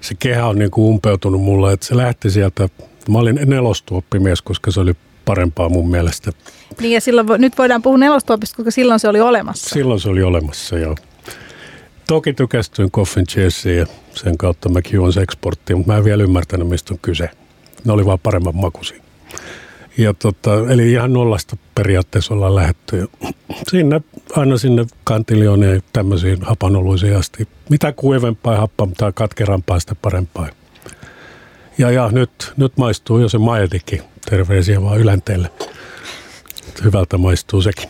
se kehä on niin kuin umpeutunut mulla, että se lähti sieltä. Mä olin nelostuoppimies, koska se oli parempaa mun mielestä. Niin ja silloin, nyt voidaan puhua nelostuopista, koska silloin se oli olemassa. Silloin se oli olemassa, joo. Toki tykästyin Coffin Chessiin ja sen kautta mä Q's eksporttiin, mutta mä en vielä ymmärtänyt, mistä on kyse. Ne oli vaan paremman makuisia. Ja tota, eli ihan nollasta periaatteessa ollaan lähetty. Sinne, aina sinne kantiljooneen tämmöisiin hapanoluisiin asti. Mitä kuivempaa ja happaa, tai katkerampaa, sitä parempaa. Ja, ja nyt, nyt maistuu jo se maetikin. Terveisiä vaan ylänteelle. Hyvältä maistuu sekin.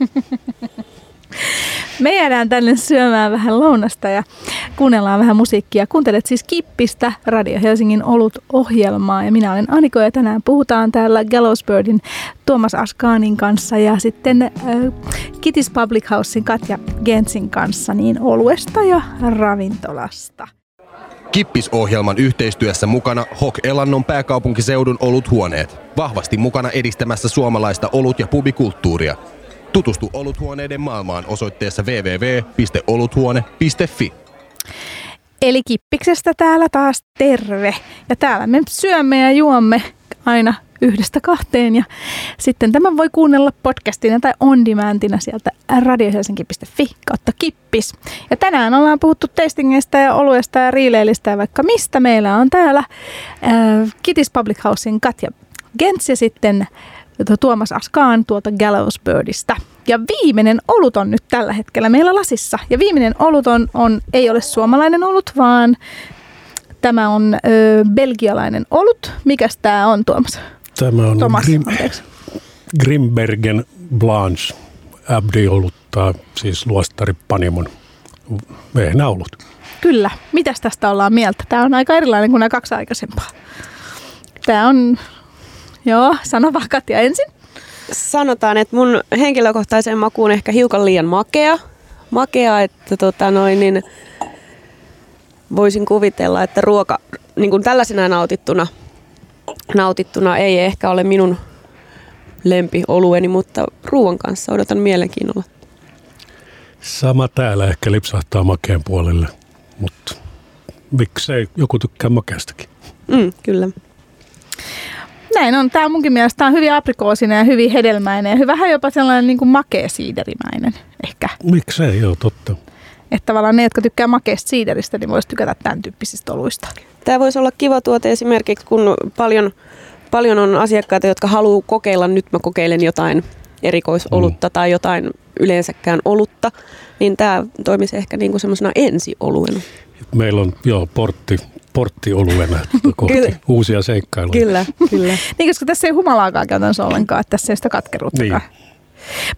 Me jäädään tänne syömään vähän lounasta ja kuunnellaan vähän musiikkia. Kuuntelet siis Kippistä Radio Helsingin olut-ohjelmaa ja minä olen Aniko ja tänään puhutaan täällä Gallowsbirdin Tuomas Askaanin kanssa ja sitten äh, Kittis Public Housein Katja Gensin kanssa niin oluesta ja ravintolasta. Kippis-ohjelman yhteistyössä mukana Hok Elannon pääkaupunkiseudun oluthuoneet. Vahvasti mukana edistämässä suomalaista olut- ja pubikulttuuria. Tutustu oluthuoneiden maailmaan osoitteessa www.oluthuone.fi. Eli Kippiksestä täällä taas terve. Ja täällä me syömme ja juomme aina yhdestä kahteen. Ja sitten tämän voi kuunnella podcastina tai on demandina sieltä radiohelsinki.fi kautta kippis. Ja tänään ollaan puhuttu tastingeista ja oluesta ja riileilistä ja vaikka mistä. Meillä on täällä äh, Kittis Public Housein Katja Gents ja sitten Tuomas Askaan tuolta Gallows Birdistä. Ja viimeinen olut on nyt tällä hetkellä meillä lasissa. Ja viimeinen olut on, on ei ole suomalainen olut, vaan tämä on ö, belgialainen olut. Mikäs tämä on, Tuomas? Tämä on Thomas, Grim, anteeksi. Grimbergen Blanche Abdi oluttaa, siis luostari Panimon vehnäolut. Kyllä. Mitäs tästä ollaan mieltä? Tämä on aika erilainen kuin nämä kaksi aikaisempaa. Tämä on... Joo, sano vaan Katja ensin. sanotaan, että mun henkilökohtaisen makuun ehkä hiukan liian makea. Makea, että tota noin, niin voisin kuvitella, että ruoka niin kuin tällaisena nautittuna, nautittuna ei ehkä ole minun lempiolueni, mutta ruoan kanssa odotan mielenkiinnolla. Sama täällä ehkä lipsahtaa makeen puolelle, mutta miksei joku tykkää makeastakin. Mm, kyllä. Näin on. Tämä munkin mielestä tää on hyvin aprikoosinen ja hyvin hedelmäinen ja vähän jopa sellainen niin kuin makea siiderimäinen ehkä. Miksei, joo totta. Että tavallaan ne, jotka tykkää makeasta siideristä, niin voisi tykätä tämän tyyppisistä oluista. Tämä voisi olla kiva tuote esimerkiksi, kun paljon, paljon on asiakkaita, jotka haluaa kokeilla, nyt mä kokeilen jotain erikoisolutta mm. tai jotain yleensäkään olutta, niin tämä toimisi ehkä niinku semmoisena ensioluena. Meillä on joo, portti, porttioluena kohti Kyllä. uusia seikkailuja. Kyllä, kyllä. Niin, koska tässä ei humalaakaan käytännössä ollenkaan, että tässä ei sitä katkeruuttakaan. Niin.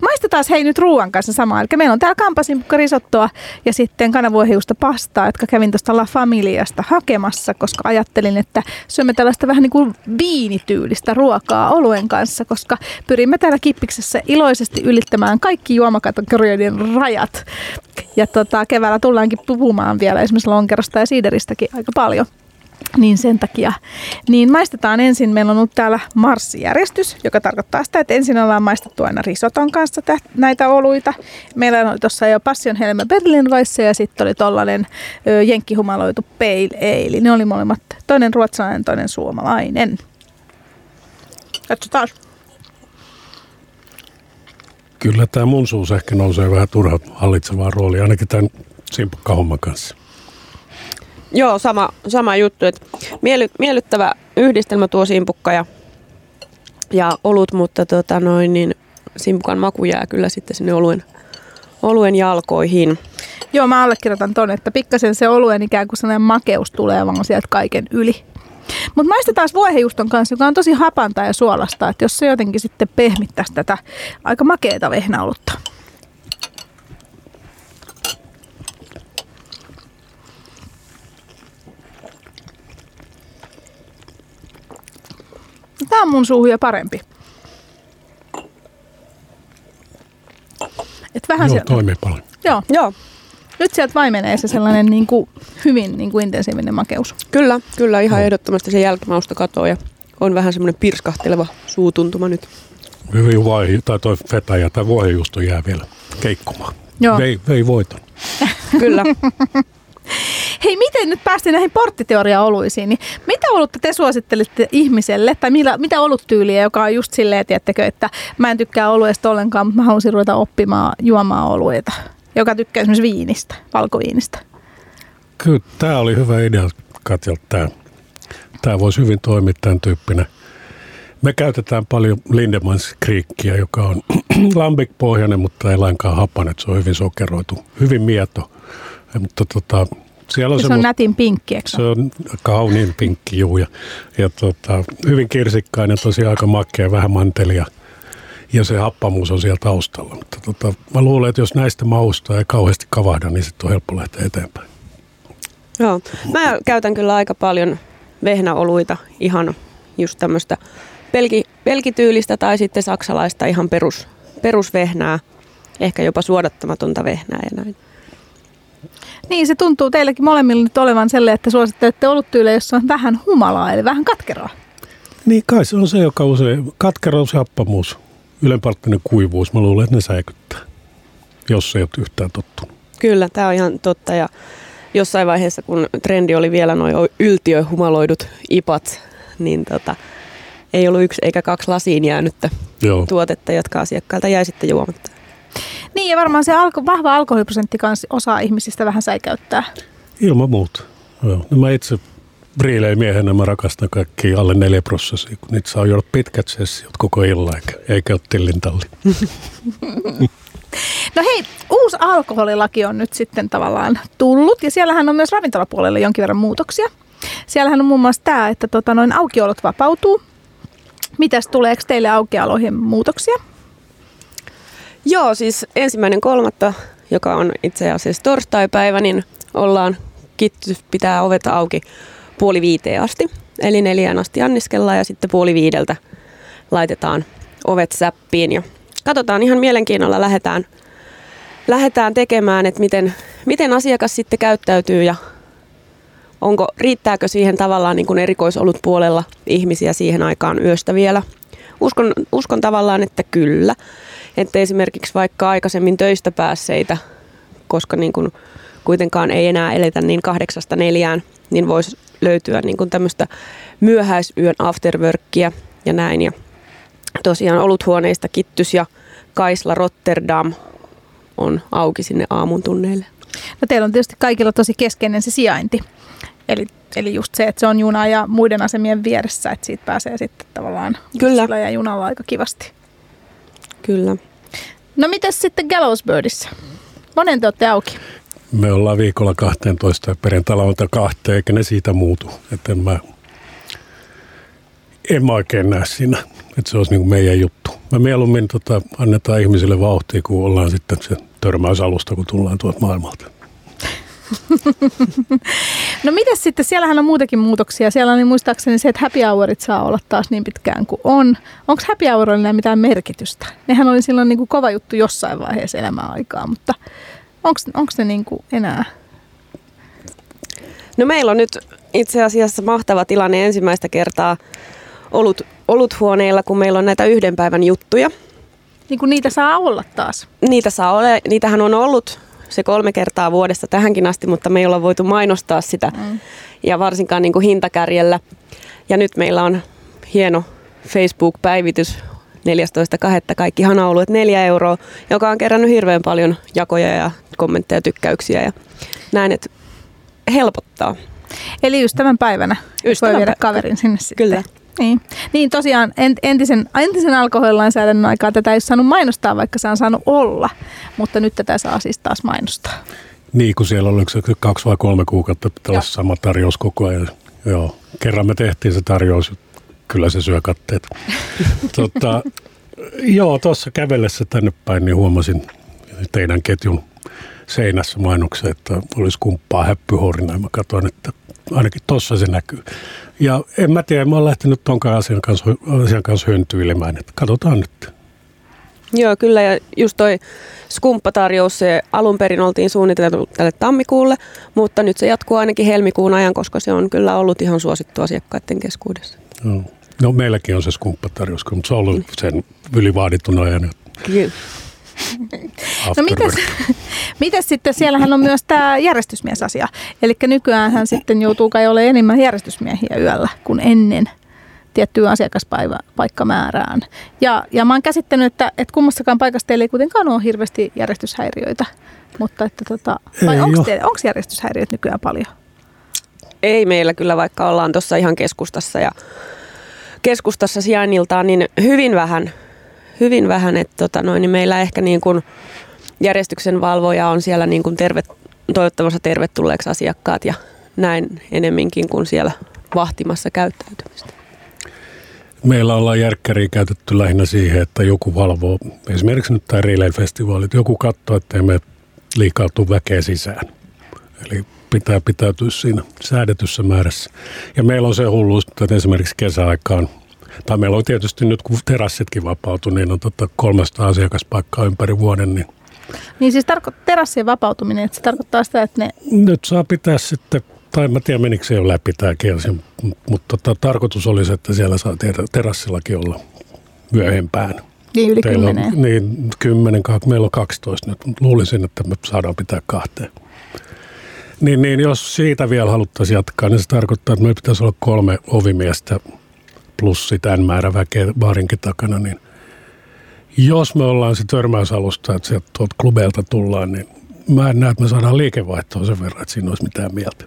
Maistetaan hei nyt ruoan kanssa samaa. Eli meillä on täällä kampasimpukka risottoa ja sitten kananvuohiusta pastaa, jotka kävin tuosta La Familiasta hakemassa, koska ajattelin, että syömme tällaista vähän niin kuin viinityylistä ruokaa oluen kanssa, koska pyrimme täällä Kippiksessä iloisesti ylittämään kaikki juomakategorioiden rajat. Ja tota, keväällä tullaankin puhumaan vielä esimerkiksi lonkerosta ja siideristäkin aika paljon. Niin sen takia, niin maistetaan ensin, meillä on ollut täällä marssijärjestys, joka tarkoittaa sitä, että ensin ollaan maistettu aina risoton kanssa näitä oluita. Meillä oli tuossa jo Passion Helme Berlin Weisse ja sitten oli tollainen jenkkihumaloitu Pale Ale. Ne oli molemmat, toinen ruotsalainen, toinen suomalainen. Katsotaan. Kyllä tämä mun suus ehkä nousee vähän turha hallitsevaa roolia, ainakin tämän simpukkahomman kanssa. Joo, sama, sama juttu. Että miely, miellyttävä yhdistelmä tuo simpukka ja, ja olut, mutta tota noin, niin simpukan maku jää kyllä sitten sinne oluen, oluen jalkoihin. Joo, mä allekirjoitan ton, että pikkasen se oluen ikään kuin sellainen makeus tulee vaan sieltä kaiken yli. Mutta maistetaan vuohejuston kanssa, joka on tosi hapanta ja suolasta, että jos se jotenkin sitten pehmittäisi tätä aika makeeta vehnäolutta. Tämä on mun suuhun jo parempi. Et vähän Joo, sieltä. toimii paljon. Joo. Joo. Nyt sieltä vaimenee se sellainen niin kuin, hyvin niin kuin intensiivinen makeus. Kyllä, kyllä ihan no. ehdottomasti se jälkimausta katoaa ja on vähän semmoinen pirskahteleva suutuntuma nyt. Hyvin vaihi, tai toi feta ja tai vuohijuusto jää vielä keikkumaan. Joo. Vei, vei voiton. kyllä. Hei, miten nyt päästiin näihin porttiteoria-oluisiin, niin mitä olutta te suosittelitte ihmiselle, tai millä, mitä oluttyyliä, joka on just silleen, tiettäkö, että mä en tykkää oluesta ollenkaan, mutta mä haluaisin ruveta oppimaan juomaan oluita, joka tykkää esimerkiksi viinistä, valkoviinistä? Kyllä, tämä oli hyvä idea Katjalta tämä. Tämä voisi hyvin toimia tämän tyyppinen. Me käytetään paljon Lindemans Creekia, joka on lambik-pohjainen, mutta ei lainkaan hapanen. Se on hyvin sokeroitu, hyvin mieto. Mutta tota, siellä on se, se on nätin pinkki, eikö? Se on kauniin pinkki, juu. Ja, ja tota, hyvin kirsikkainen, tosiaan aika makea, vähän mantelia. Ja se happamuus on siellä taustalla. Mutta tota, mä luulen, että jos näistä mausta ei kauheasti kavahda, niin sitten on helppo lähteä eteenpäin. Joo, mä käytän kyllä aika paljon vehnäoluita, ihan just tämmöistä pelki, pelkityylistä tai sitten saksalaista ihan perus, perusvehnää, ehkä jopa suodattamatonta vehnää ja näin. Niin, se tuntuu teillekin molemmille nyt olevan sellainen, että suosittelette oluttyyle, jossa on vähän humalaa, eli vähän katkeraa. Niin, kai se on se, joka usein, katkeruus ja happamuus, ylenpalttinen kuivuus, mä luulen, että ne säikyttää, jos ei ole yhtään tottunut. Kyllä, tämä on ihan totta ja jossain vaiheessa, kun trendi oli vielä noin yltiöhumaloidut ipat, niin tota, ei ollut yksi eikä kaksi lasiin jäänyttä Joo. tuotetta, jotka asiakkailta jäi sitten juomatta. Niin ja varmaan se alko, vahva alkoholiprosentti kanssa osaa ihmisistä vähän säikäyttää. Ilman muuta. Joo. No mä itse briilein miehenä mä rakastan kaikki alle neljä prosessia, kun niitä saa juoda pitkät sessiot koko illan, eikä, eikä ole tillintalli. No hei, uusi alkoholilaki on nyt sitten tavallaan tullut ja siellähän on myös ravintolapuolella jonkin verran muutoksia. Siellähän on muun muassa tämä, että tota, noin aukiolot vapautuu. Mitäs tuleeko teille aukioloihin muutoksia? Joo, siis ensimmäinen kolmatta, joka on itse asiassa torstaipäivä, niin ollaan kitty pitää oveta auki puoli viiteen asti. Eli neljään asti anniskellaan ja sitten puoli viideltä laitetaan ovet säppiin. Ja katsotaan ihan mielenkiinnolla, lähdetään, lähdetään tekemään, että miten, miten asiakas sitten käyttäytyy ja onko, riittääkö siihen tavallaan niin kuin erikoisolut puolella ihmisiä siihen aikaan yöstä vielä. Uskon, uskon tavallaan, että kyllä. Että esimerkiksi vaikka aikaisemmin töistä päässeitä, koska niin kuin kuitenkaan ei enää eletä niin kahdeksasta neljään, niin voisi löytyä niin kuin tämmöistä myöhäisyön afterworkia ja näin. Ja tosiaan oluthuoneista Kittys ja Kaisla Rotterdam on auki sinne aamun tunneille. No teillä on tietysti kaikilla tosi keskeinen se sijainti. Eli, eli just se, että se on juna ja muiden asemien vieressä, että siitä pääsee sitten tavallaan Kyllä. ja junalla aika kivasti. Kyllä. No mitäs sitten Gallowsbirdissä? Monen te olette auki? Me ollaan viikolla 12 ja perjantaina on kahteen, eikä ne siitä muutu. Että en mä, en mä oikein näe siinä, että se olisi niin kuin meidän juttu. Mä mieluummin tota, annetaan ihmisille vauhtia, kun ollaan sitten se törmäysalusta, kun tullaan tuolta maailmalta. No mitäs sitten, siellähän on muutakin muutoksia. Siellä on niin muistaakseni se, että happy hourit saa olla taas niin pitkään kuin on. Onko happy hourilla mitään merkitystä? Nehän oli silloin niin kuin kova juttu jossain vaiheessa elämäaikaa, mutta onko ne niin kuin enää? No meillä on nyt itse asiassa mahtava tilanne ensimmäistä kertaa olut, oluthuoneilla, kun meillä on näitä yhden päivän juttuja. Niin kuin niitä saa olla taas? Niitä saa olla. Niitähän on ollut se kolme kertaa vuodesta tähänkin asti, mutta me ei olla voitu mainostaa sitä mm. ja varsinkaan niin kuin hintakärjellä. Ja nyt meillä on hieno Facebook-päivitys 14.2. kaikki hanaoluet 4 euroa, joka on kerännyt hirveän paljon jakoja ja kommentteja, tykkäyksiä ja näin, että helpottaa. Eli ystävän päivänä ystävän voi viedä kaverin sinne sitten. Kyllä. Niin, niin tosiaan entisen, entisen alkoholilainsäädännön aikaa tätä ei saanut mainostaa, vaikka se on saanut olla, mutta nyt tätä saa siis taas mainostaa. Niin, kun siellä oli kaksi vai kolme kuukautta pitää olla sama tarjous koko ajan. Joo, kerran me tehtiin se tarjous, kyllä se syö katteet. tota, joo, tuossa kävellessä tänne päin niin huomasin teidän ketjun seinässä mainoksen, että olisi kumppaa häppyhorina. Mä katsoin, että ainakin tuossa se näkyy. Ja en mä tiedä, mä oon lähtenyt tonkaan asian kanssa, asian kanssa höntyilemään, että katsotaan nyt. Joo, kyllä ja just toi skumppatarjous, se alun perin oltiin suunniteltu tälle tammikuulle, mutta nyt se jatkuu ainakin helmikuun ajan, koska se on kyllä ollut ihan suosittu asiakkaiden keskuudessa. No, no meilläkin on se skumppatarjous, mutta se on ollut sen ylivaadittuna ajan. Kyllä. No mitäs, mitäs sitten, siellähän on myös tämä järjestysmiesasia. Eli nykyään hän sitten joutuu kai olemaan enemmän järjestysmiehiä yöllä kuin ennen tiettyyn asiakaspaikkamäärään. Ja, ja mä oon käsittänyt, että, että kummassakaan paikassa teillä ei kuitenkaan ole hirveästi järjestyshäiriöitä. Mutta että tota, vai onko järjestyshäiriöt nykyään paljon? Ei meillä kyllä, vaikka ollaan tuossa ihan keskustassa ja keskustassa sijainniltaan, niin hyvin vähän hyvin vähän, että tota noin, niin meillä ehkä niin kuin järjestyksen valvoja on siellä niin kuin terve, toivottamassa tervetulleeksi asiakkaat ja näin enemminkin kuin siellä vahtimassa käyttäytymistä. Meillä ollaan järkkäriä käytetty lähinnä siihen, että joku valvoo, esimerkiksi nyt tämä Relay-festivaali, että joku katsoo, että me liikaa tule väkeä sisään. Eli pitää pitäytyä siinä säädetyssä määrässä. Ja meillä on se hulluus, että esimerkiksi kesäaikaan – tai meillä on tietysti nyt, kun terassitkin vapautu, niin on tota 300 asiakaspaikkaa ympäri vuoden. Niin, niin siis tarko- terassien vapautuminen, että se tarkoittaa sitä, että ne... Nyt saa pitää sitten, tai mä tiedän menikö se jo läpi tämä kielsi, mutta tota, tarkoitus olisi, että siellä saa terassillakin olla myöhempään. Niin yli Teillä On, niin, kymmenen, meillä on 12 nyt, mutta luulisin, että me saadaan pitää kahteen. Niin, niin jos siitä vielä haluttaisiin jatkaa, niin se tarkoittaa, että meillä pitäisi olla kolme ovimiestä plus sitten määrä väkeä baarinkin takana, niin jos me ollaan se törmäysalusta, että sieltä tuolta klubeilta tullaan, niin mä en näe, että me saadaan liikevaihtoa sen verran, että siinä olisi mitään mieltä.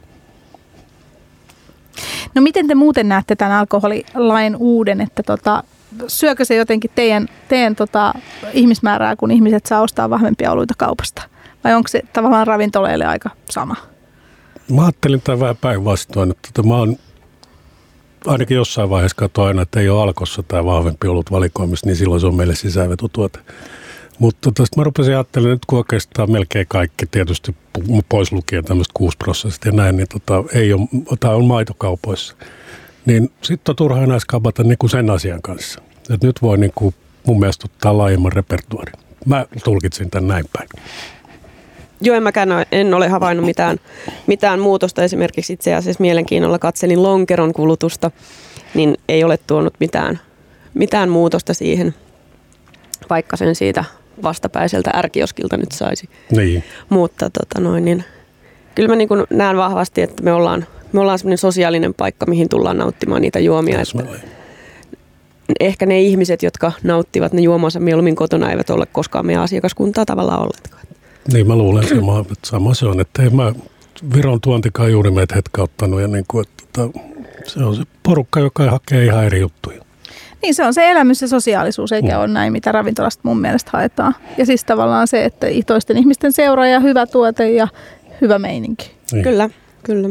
No miten te muuten näette tämän alkoholilain uuden, että tota, syökö se jotenkin teidän, teidän tota, ihmismäärää, kun ihmiset saa ostaa vahvempia oluita kaupasta? Vai onko se tavallaan ravintoleille aika sama? Mä ajattelin tämän vähän päinvastoin, että tota, mä oon ainakin jossain vaiheessa katsoin aina, että ei ole alkossa tämä vahvempi ollut valikoimista, niin silloin se on meille sisäänvetotuote. Mutta tästä mä rupesin ajattelemaan, nyt kun oikeastaan melkein kaikki, tietysti pois lukien tämmöistä 6 prosenttia ja näin, niin tota, ei ole, tämä on maitokaupoissa. Niin sitten on turha enää skabata niin kuin sen asian kanssa. Et nyt voi niin kuin mun mielestä ottaa laajemman repertuarin. Mä tulkitsin tämän näin päin. Joo, en mäkään en ole havainnut mitään, mitään muutosta. Esimerkiksi itse asiassa mielenkiinnolla katselin lonkeron kulutusta, niin ei ole tuonut mitään, mitään muutosta siihen, vaikka sen siitä vastapäiseltä ärkioskilta nyt saisi. Niin. Mutta tota noin, niin, kyllä mä niin näen vahvasti, että me ollaan, me ollaan semmoinen sosiaalinen paikka, mihin tullaan nauttimaan niitä juomia. Että ehkä ne ihmiset, jotka nauttivat ne juomansa mieluummin kotona, eivät ole koskaan meidän asiakaskuntaa tavallaan olleetkaan. Niin mä luulen sama, että sama se on, että ei mä Viron tuontikaan juuri meitä hetkauttanut ja niin kuin, että, että se on se porukka, joka hakee ihan eri juttuja. Niin se on se elämys ja sosiaalisuus, eikä mm. ole näin, mitä ravintolasta mun mielestä haetaan. Ja siis tavallaan se, että toisten ihmisten seuraa ja hyvä tuote ja hyvä meininki. Niin. Kyllä, kyllä.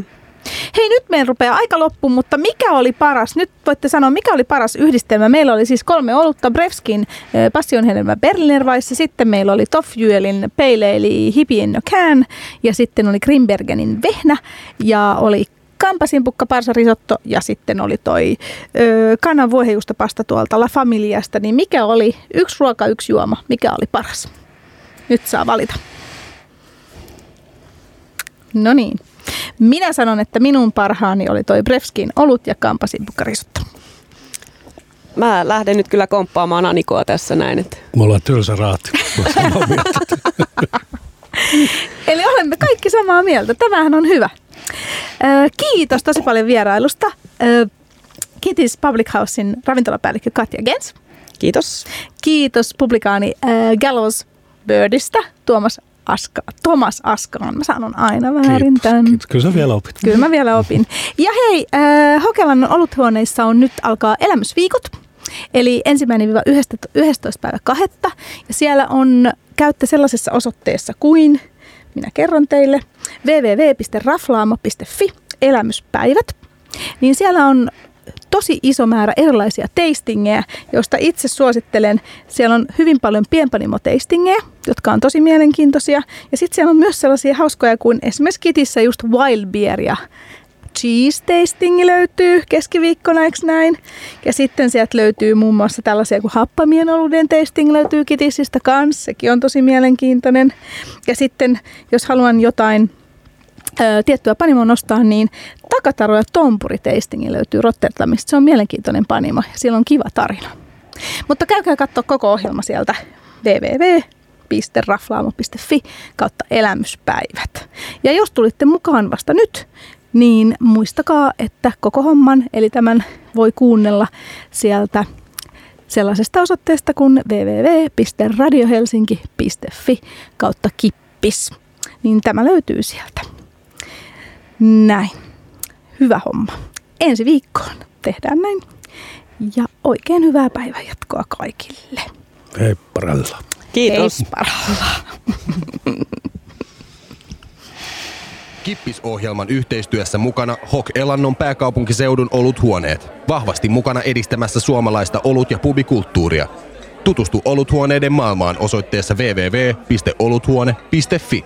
Hei, nyt meidän rupeaa aika loppu, mutta mikä oli paras? Nyt voitte sanoa, mikä oli paras yhdistelmä. Meillä oli siis kolme olutta, Brevskin passionhedelmä Berliner Weiss, sitten meillä oli Toffjuelin Pale eli Hippie no Can, ja sitten oli Grimbergenin Vehnä, ja oli kampasimpukka parsarisotto ja sitten oli toi kanan vuohejuustopasta tuolta La Familiasta, niin mikä oli yksi ruoka, yksi juoma, mikä oli paras? Nyt saa valita. No niin. Minä sanon, että minun parhaani oli toi Brevskin olut ja kampasimpukka risotto. Mä lähden nyt kyllä komppaamaan Anikoa tässä näin. Että... Mulla on tylsä mieltä. Eli olemme kaikki samaa mieltä. Tämähän on hyvä. Kiitos tosi paljon vierailusta. Kiitos Public Housein ravintolapäällikkö Katja Gens. Kiitos. Kiitos publikaani Gallows Birdistä Tuomas Aska, Thomas Askaan. Mä sanon aina väärin tämän. Kiitos. Kyllä sä vielä opit. Kyllä mä vielä opin. Ja hei, äh, Hokelannon oluthuoneissa on nyt alkaa elämysviikot. Eli ensimmäinen 11. päivä kahetta. Ja siellä on käytte sellaisessa osoitteessa kuin, minä kerron teille, www.raflaamo.fi elämyspäivät. Niin siellä on tosi iso määrä erilaisia tastingeja, joista itse suosittelen. Siellä on hyvin paljon pienpanimo-tastingeja, jotka on tosi mielenkiintoisia. Ja sitten siellä on myös sellaisia hauskoja kuin esimerkiksi Kitissä just wild beer ja cheese tasting löytyy keskiviikkona, eikö näin? Ja sitten sieltä löytyy muun muassa tällaisia kuin happamien oluiden tasting löytyy Kitissistä kanssa, sekin on tosi mielenkiintoinen. Ja sitten jos haluan jotain ö, tiettyä panimoa nostaa, niin Takataro ja Tompuri tastingi löytyy Rotterdamista. Se on mielenkiintoinen panimo ja siellä on kiva tarina. Mutta käykää katsoa koko ohjelma sieltä www.raflaamo.fi kautta elämyspäivät. Ja jos tulitte mukaan vasta nyt, niin muistakaa, että koko homman, eli tämän voi kuunnella sieltä sellaisesta osoitteesta kuin www.radiohelsinki.fi kautta kippis. Niin tämä löytyy sieltä. Näin. Hyvä homma. Ensi viikkoon tehdään näin. Ja oikein hyvää päivänjatkoa kaikille. Hei paralla. Kiitos. Heipparalla. Kippis-ohjelman yhteistyössä mukana Hok Elannon pääkaupunkiseudun oluthuoneet. Vahvasti mukana edistämässä suomalaista olut- ja pubikulttuuria. Tutustu oluthuoneiden maailmaan osoitteessa www.oluthuone.fi.